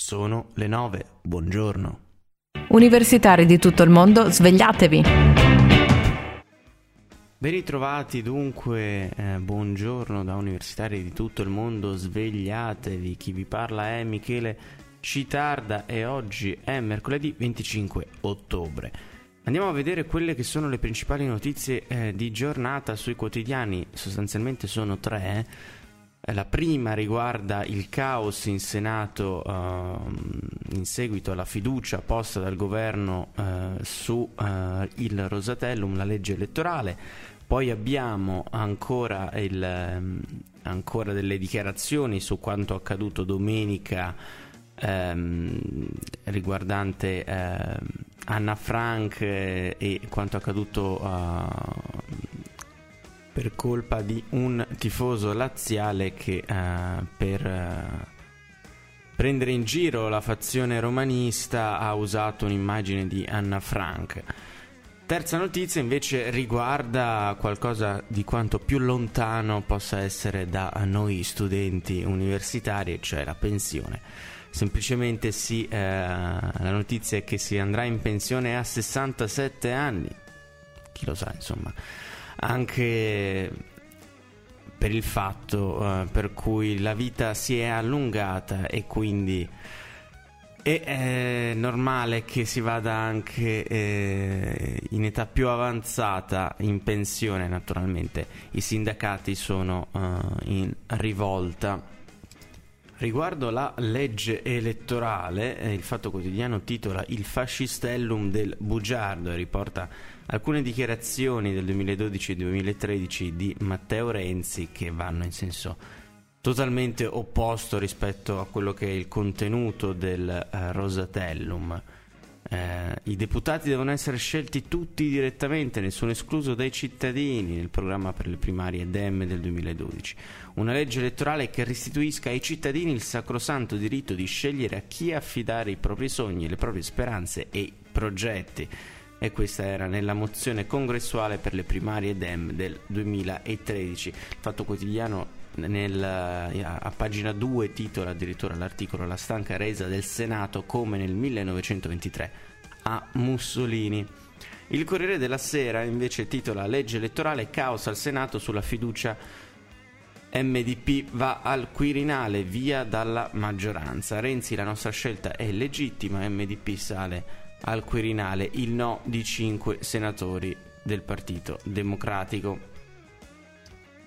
Sono le 9, buongiorno. Universitari di tutto il mondo, svegliatevi! Ben ritrovati dunque, eh, buongiorno da universitari di tutto il mondo, svegliatevi, chi vi parla è Michele Citarda e oggi è mercoledì 25 ottobre. Andiamo a vedere quelle che sono le principali notizie eh, di giornata sui quotidiani, sostanzialmente sono tre. Eh, la prima riguarda il caos in Senato uh, in seguito alla fiducia posta dal governo uh, su uh, il Rosatellum, la legge elettorale. Poi abbiamo ancora, il, um, ancora delle dichiarazioni su quanto accaduto domenica um, riguardante Anna Frank e quanto accaduto per colpa di un tifoso laziale che uh, per uh, prendere in giro la fazione romanista ha usato un'immagine di Anna Frank. Terza notizia invece riguarda qualcosa di quanto più lontano possa essere da noi studenti universitari, cioè la pensione. Semplicemente sì, eh, la notizia è che si andrà in pensione a 67 anni. Chi lo sa, insomma anche per il fatto uh, per cui la vita si è allungata e quindi è normale che si vada anche eh, in età più avanzata in pensione naturalmente i sindacati sono uh, in rivolta Riguardo la legge elettorale, eh, il Fatto Quotidiano titola Il fascistellum del bugiardo e riporta alcune dichiarazioni del 2012 e 2013 di Matteo Renzi che vanno in senso totalmente opposto rispetto a quello che è il contenuto del uh, Rosatellum. Eh, I deputati devono essere scelti tutti direttamente, nessuno escluso dai cittadini nel programma per le primarie DEM del 2012. Una legge elettorale che restituisca ai cittadini il sacrosanto diritto di scegliere a chi affidare i propri sogni, le proprie speranze e i progetti. E questa era nella mozione congressuale per le primarie DEM del 2013. Il Fatto Quotidiano nel, a pagina 2 titola addirittura l'articolo La stanca resa del Senato come nel 1923 a Mussolini. Il Corriere della Sera invece titola Legge elettorale caos al Senato sulla fiducia MDP va al Quirinale via dalla maggioranza. Renzi la nostra scelta è legittima, MDP sale al Quirinale il no di 5 senatori del Partito Democratico.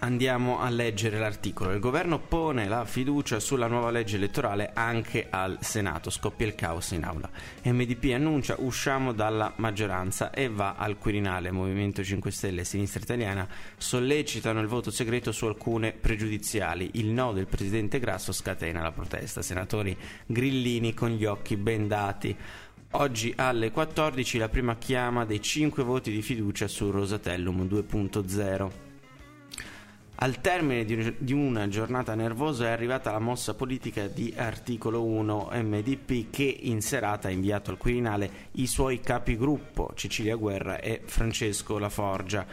Andiamo a leggere l'articolo. Il governo pone la fiducia sulla nuova legge elettorale anche al Senato. Scoppia il caos in aula. MDP annuncia usciamo dalla maggioranza e va al Quirinale. Movimento 5 Stelle e Sinistra Italiana sollecitano il voto segreto su alcune pregiudiziali. Il no del presidente Grasso scatena la protesta. Senatori grillini con gli occhi bendati. Oggi alle 14 la prima chiama dei 5 voti di fiducia su Rosatellum 2.0. Al termine di una giornata nervosa è arrivata la mossa politica di Articolo 1 MDP che in serata ha inviato al Quirinale i suoi capigruppo Cecilia Guerra e Francesco Laforgia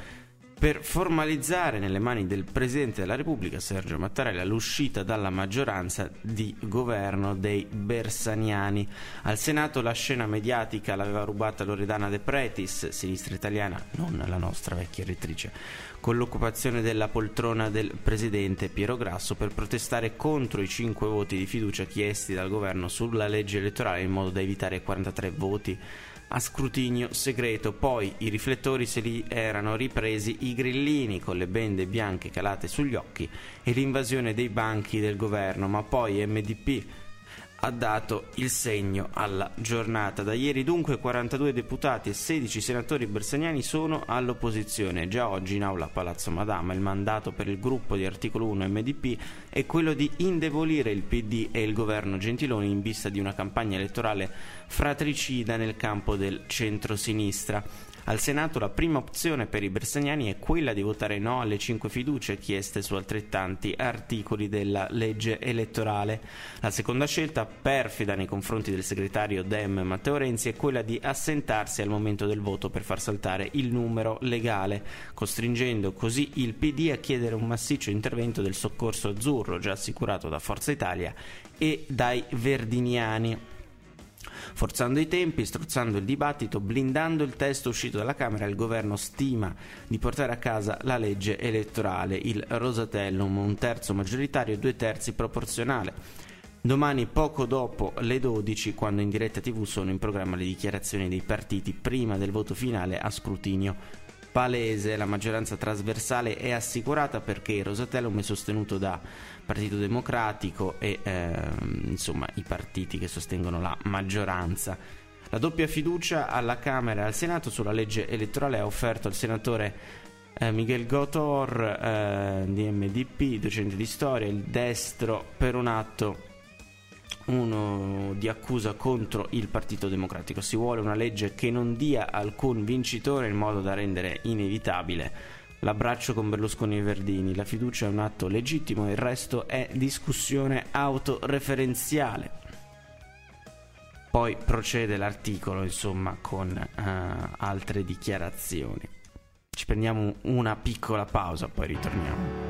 per formalizzare nelle mani del Presidente della Repubblica Sergio Mattarella l'uscita dalla maggioranza di governo dei Bersaniani. Al Senato la scena mediatica l'aveva rubata Loredana De Pretis, sinistra italiana, non la nostra vecchia elettrice, con l'occupazione della poltrona del Presidente Piero Grasso per protestare contro i cinque voti di fiducia chiesti dal governo sulla legge elettorale in modo da evitare 43 voti a scrutinio segreto. Poi i riflettori se li erano ripresi i grillini con le bende bianche calate sugli occhi e l'invasione dei banchi del governo, ma poi MDP ha dato il segno alla giornata. Da ieri dunque 42 deputati e 16 senatori bersaniani sono all'opposizione. Già oggi in aula a Palazzo Madama il mandato per il gruppo di articolo 1 MDP è quello di indebolire il PD e il governo Gentiloni in vista di una campagna elettorale fratricida nel campo del centro-sinistra. Al Senato la prima opzione per i bersagnani è quella di votare no alle cinque fiducie chieste su altrettanti articoli della legge elettorale. La seconda scelta, perfida nei confronti del segretario Dem Matteo Renzi, è quella di assentarsi al momento del voto per far saltare il numero legale, costringendo così il PD a chiedere un massiccio intervento del soccorso azzurro già assicurato da Forza Italia e dai verdiniani forzando i tempi, strozzando il dibattito, blindando il testo uscito dalla Camera, il governo stima di portare a casa la legge elettorale, il Rosatellum, un terzo maggioritario e due terzi proporzionale. Domani, poco dopo le 12, quando in diretta TV sono in programma le dichiarazioni dei partiti prima del voto finale a scrutinio palese, la maggioranza trasversale è assicurata perché il Rosatellum è sostenuto da Partito Democratico e ehm, insomma i partiti che sostengono la maggioranza. La doppia fiducia alla Camera e al Senato sulla legge elettorale ha offerto al senatore eh, Miguel Gotor eh, di MDP, docente di storia, il destro per un atto uno di accusa contro il Partito Democratico. Si vuole una legge che non dia alcun vincitore in modo da rendere inevitabile l'abbraccio con Berlusconi e Verdini. La fiducia è un atto legittimo, il resto è discussione autoreferenziale. Poi procede l'articolo, insomma, con uh, altre dichiarazioni. Ci prendiamo una piccola pausa, poi ritorniamo.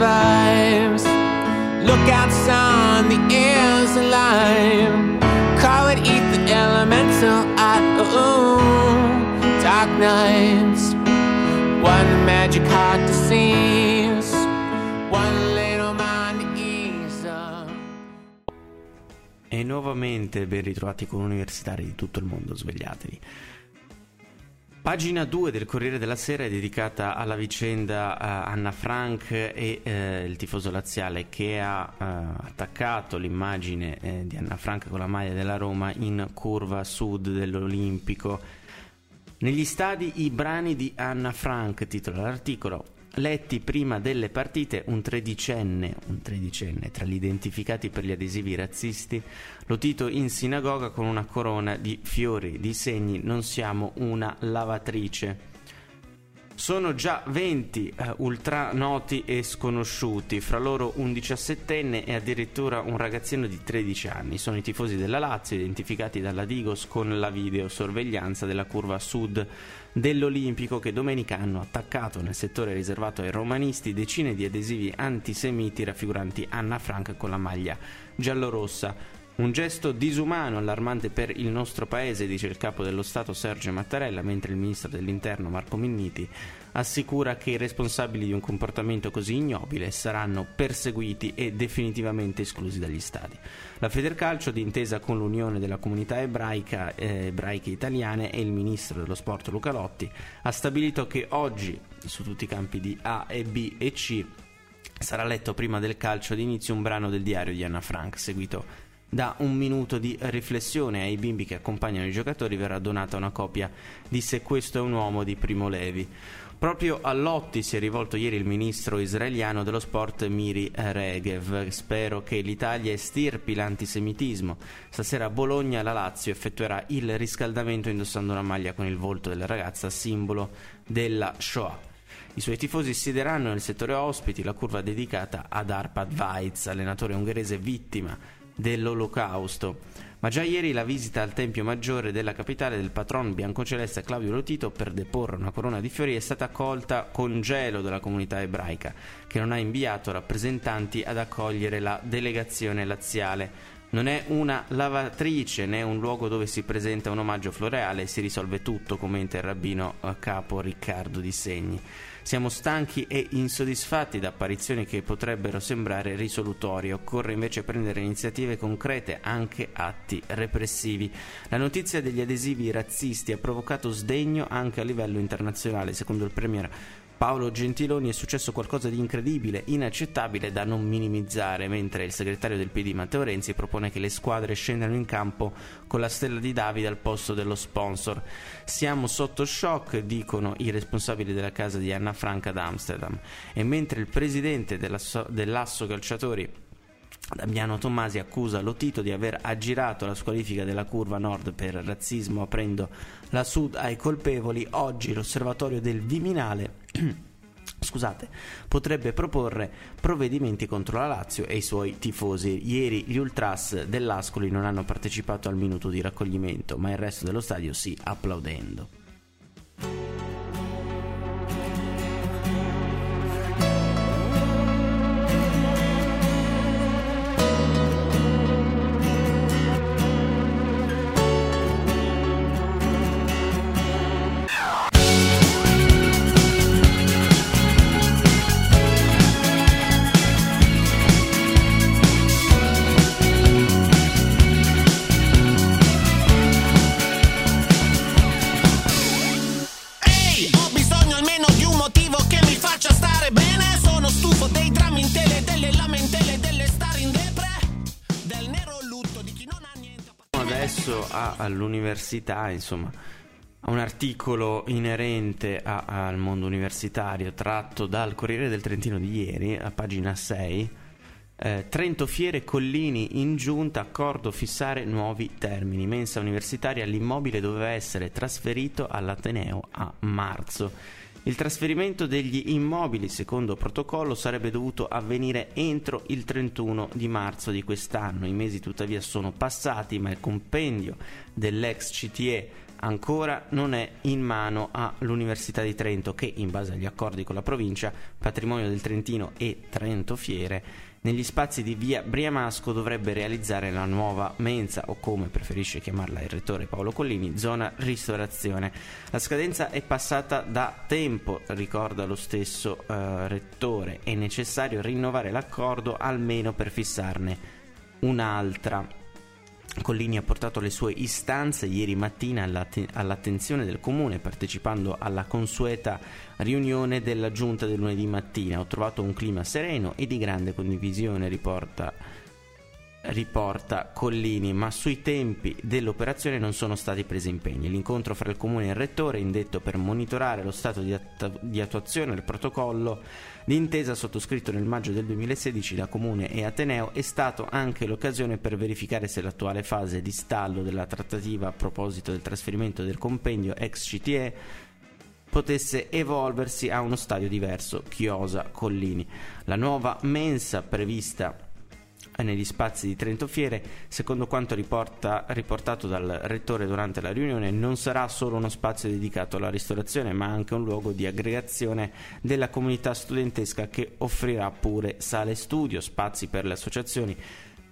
Survives. Look out, sun, the air's alive. Call it ether, elemental, I, oh, dark nights. One magic heart to seize. E nuovamente ben ritrovati con universitari di tutto il mondo, svegliatevi. Pagina 2 del Corriere della Sera è dedicata alla vicenda uh, Anna Frank e uh, il tifoso laziale che ha uh, attaccato l'immagine di Anna Frank con la maglia della Roma in curva sud dell'Olimpico. Negli stadi i brani di Anna Frank, titola l'articolo, letti prima delle partite un tredicenne, un tredicenne tra gli identificati per gli adesivi razzisti, lo Tito in sinagoga con una corona di fiori, di segni, non siamo una lavatrice. Sono già 20 uh, ultra noti e sconosciuti, fra loro un diciassettenne e addirittura un ragazzino di 13 anni. Sono i tifosi della Lazio, identificati dalla Digos con la videosorveglianza della curva sud dell'Olimpico che domenica hanno attaccato nel settore riservato ai romanisti decine di adesivi antisemiti raffiguranti Anna Frank con la maglia giallorossa. Un gesto disumano, allarmante per il nostro paese, dice il capo dello Stato Sergio Mattarella, mentre il ministro dell'Interno Marco Minniti assicura che i responsabili di un comportamento così ignobile saranno perseguiti e definitivamente esclusi dagli stadi. La Federcalcio, d'intesa con l'Unione della Comunità Ebraica, eh, Ebraiche Italiane e il ministro dello sport Luca Lotti, ha stabilito che oggi, su tutti i campi di A e B e C, sarà letto prima del calcio d'inizio un brano del diario di Anna Frank, seguito da un minuto di riflessione ai bimbi che accompagnano i giocatori verrà donata una copia di Se questo è un uomo di Primo Levi. Proprio a Lotti si è rivolto ieri il ministro israeliano dello sport Miri Regev. Spero che l'Italia estirpi l'antisemitismo. Stasera a Bologna la Lazio effettuerà il riscaldamento indossando una maglia con il volto della ragazza, simbolo della Shoah. I suoi tifosi siederanno nel settore ospiti la curva dedicata ad Arpad Weitz, allenatore ungherese vittima dell'Olocausto. Ma già ieri la visita al Tempio Maggiore della capitale del patron biancoceleste Claudio Lotito per deporre una corona di fiori è stata accolta con gelo dalla comunità ebraica, che non ha inviato rappresentanti ad accogliere la delegazione laziale. Non è una lavatrice né un luogo dove si presenta un omaggio floreale e si risolve tutto, commenta il rabbino capo Riccardo Di Segni. Siamo stanchi e insoddisfatti da apparizioni che potrebbero sembrare risolutorie, occorre invece prendere iniziative concrete, anche atti repressivi. La notizia degli adesivi razzisti ha provocato sdegno anche a livello internazionale, secondo il premier Paolo Gentiloni è successo qualcosa di incredibile, inaccettabile da non minimizzare, mentre il segretario del PD Matteo Renzi propone che le squadre scendano in campo con la stella di Davide al posto dello sponsor. Siamo sotto shock, dicono i responsabili della casa di Anna Franca ad Amsterdam, e mentre il presidente dell'asso, dell'asso calciatori Damiano Tommasi accusa Lotito di aver aggirato la squalifica della curva nord per razzismo aprendo la sud ai colpevoli. Oggi l'osservatorio del Viminale scusate, potrebbe proporre provvedimenti contro la Lazio e i suoi tifosi. Ieri gli ultras dell'Ascoli non hanno partecipato al minuto di raccoglimento, ma il resto dello stadio sì, applaudendo. All'università, insomma, un articolo inerente a, al mondo universitario tratto dal Corriere del Trentino di ieri, a pagina 6. Eh, Trento Fiere Collini in giunta accordo fissare nuovi termini. Mensa universitaria l'immobile doveva essere trasferito all'Ateneo a marzo. Il trasferimento degli immobili, secondo protocollo, sarebbe dovuto avvenire entro il 31 di marzo di quest'anno. I mesi tuttavia sono passati, ma il compendio dell'ex CTE ancora non è in mano all'Università di Trento che, in base agli accordi con la provincia, Patrimonio del Trentino e Trento Fiere, negli spazi di via Briamasco dovrebbe realizzare la nuova mensa o come preferisce chiamarla il rettore Paolo Collini, zona ristorazione. La scadenza è passata da tempo, ricorda lo stesso eh, rettore, è necessario rinnovare l'accordo almeno per fissarne un'altra. Collini ha portato le sue istanze ieri mattina all'attenzione del comune partecipando alla consueta riunione della giunta del lunedì mattina. Ho trovato un clima sereno e di grande condivisione, riporta riporta Collini, ma sui tempi dell'operazione non sono stati presi impegni. L'incontro fra il comune e il rettore, indetto per monitorare lo stato di, att- di attuazione del protocollo d'intesa sottoscritto nel maggio del 2016 da comune e Ateneo, è stato anche l'occasione per verificare se l'attuale fase di stallo della trattativa a proposito del trasferimento del compendio ex CTE potesse evolversi a uno stadio diverso, Chiosa Collini. La nuova mensa prevista negli spazi di Trento Fiere, secondo quanto riporta, riportato dal rettore durante la riunione, non sarà solo uno spazio dedicato alla ristorazione, ma anche un luogo di aggregazione della comunità studentesca che offrirà pure sale studio, spazi per le associazioni,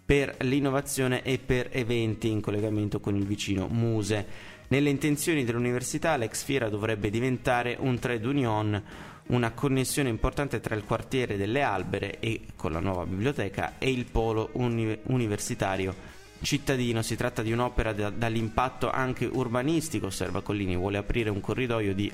per l'innovazione e per eventi in collegamento con il vicino Muse. Nelle intenzioni dell'università l'ex fiera dovrebbe diventare un trade union una connessione importante tra il quartiere delle Albere e con la nuova biblioteca e il polo uni- universitario cittadino. Si tratta di un'opera da- dall'impatto anche urbanistico, osserva Collini, vuole aprire un corridoio di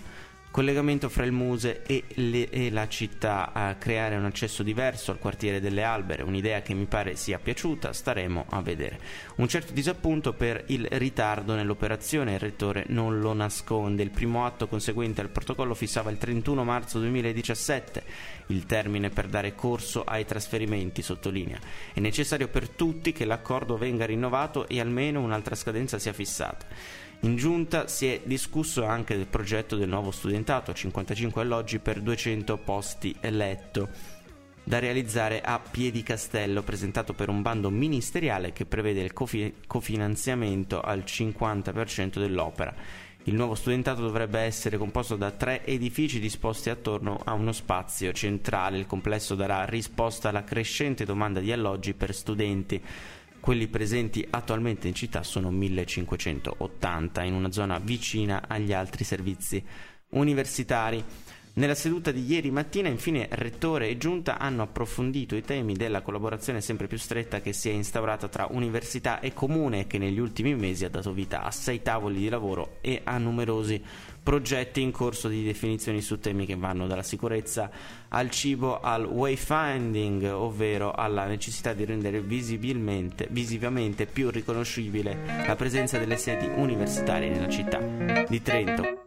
collegamento fra il Muse e, le, e, la città a creare un accesso diverso al quartiere delle Albere, un'idea che mi pare sia piaciuta, staremo a vedere. Un certo disappunto per il ritardo nell'operazione, il rettore non lo nasconde. Il primo atto conseguente al protocollo fissava il 31 marzo 2017 il termine per dare corso ai trasferimenti, sottolinea. È necessario per tutti che l'accordo venga rinnovato e almeno un'altra scadenza sia fissata. In giunta si è discusso anche del progetto del nuovo studentato, 55 alloggi per 200 posti letto, da realizzare a Piedicastello, presentato per un bando ministeriale che prevede il cofi- cofinanziamento al 50% dell'opera. Il nuovo studentato dovrebbe essere composto da tre edifici disposti attorno a uno spazio centrale. Il complesso darà risposta alla crescente domanda di alloggi per studenti quelli presenti attualmente in città sono 1580 in una zona vicina agli altri servizi universitari. Nella seduta di ieri mattina, infine, Rettore e Giunta hanno approfondito i temi della collaborazione sempre più stretta che si è instaurata tra università e comune e che negli ultimi mesi ha dato vita a sei tavoli di lavoro e a numerosi progetti in corso di definizioni su temi che vanno dalla sicurezza al cibo al wayfinding, ovvero alla necessità di rendere visivamente più riconoscibile la presenza delle sedi universitarie nella città di Trento.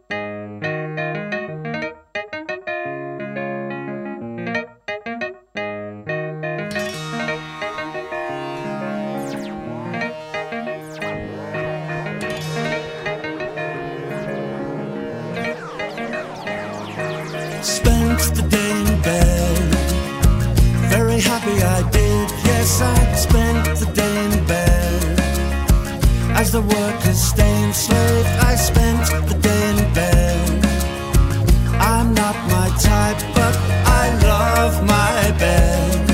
The workers stay enslaved, I spent the day in bed. I'm not my type, but I love my bed.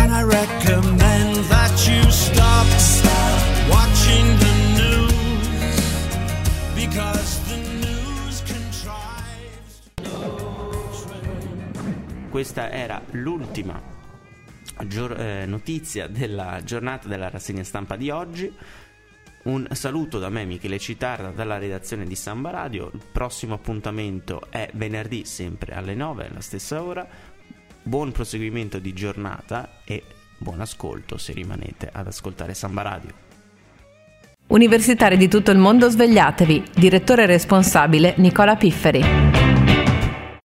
And I recommend that you stop, stop watching the news because the news contrives. Questa era l'ultima gior- eh, notizia della giornata della rassegna stampa di oggi. Un saluto da me Michele Citarda dalla redazione di Samba Radio, il prossimo appuntamento è venerdì sempre alle 9 alla stessa ora, buon proseguimento di giornata e buon ascolto se rimanete ad ascoltare Samba Radio. Universitari di tutto il mondo svegliatevi, direttore responsabile Nicola Pifferi.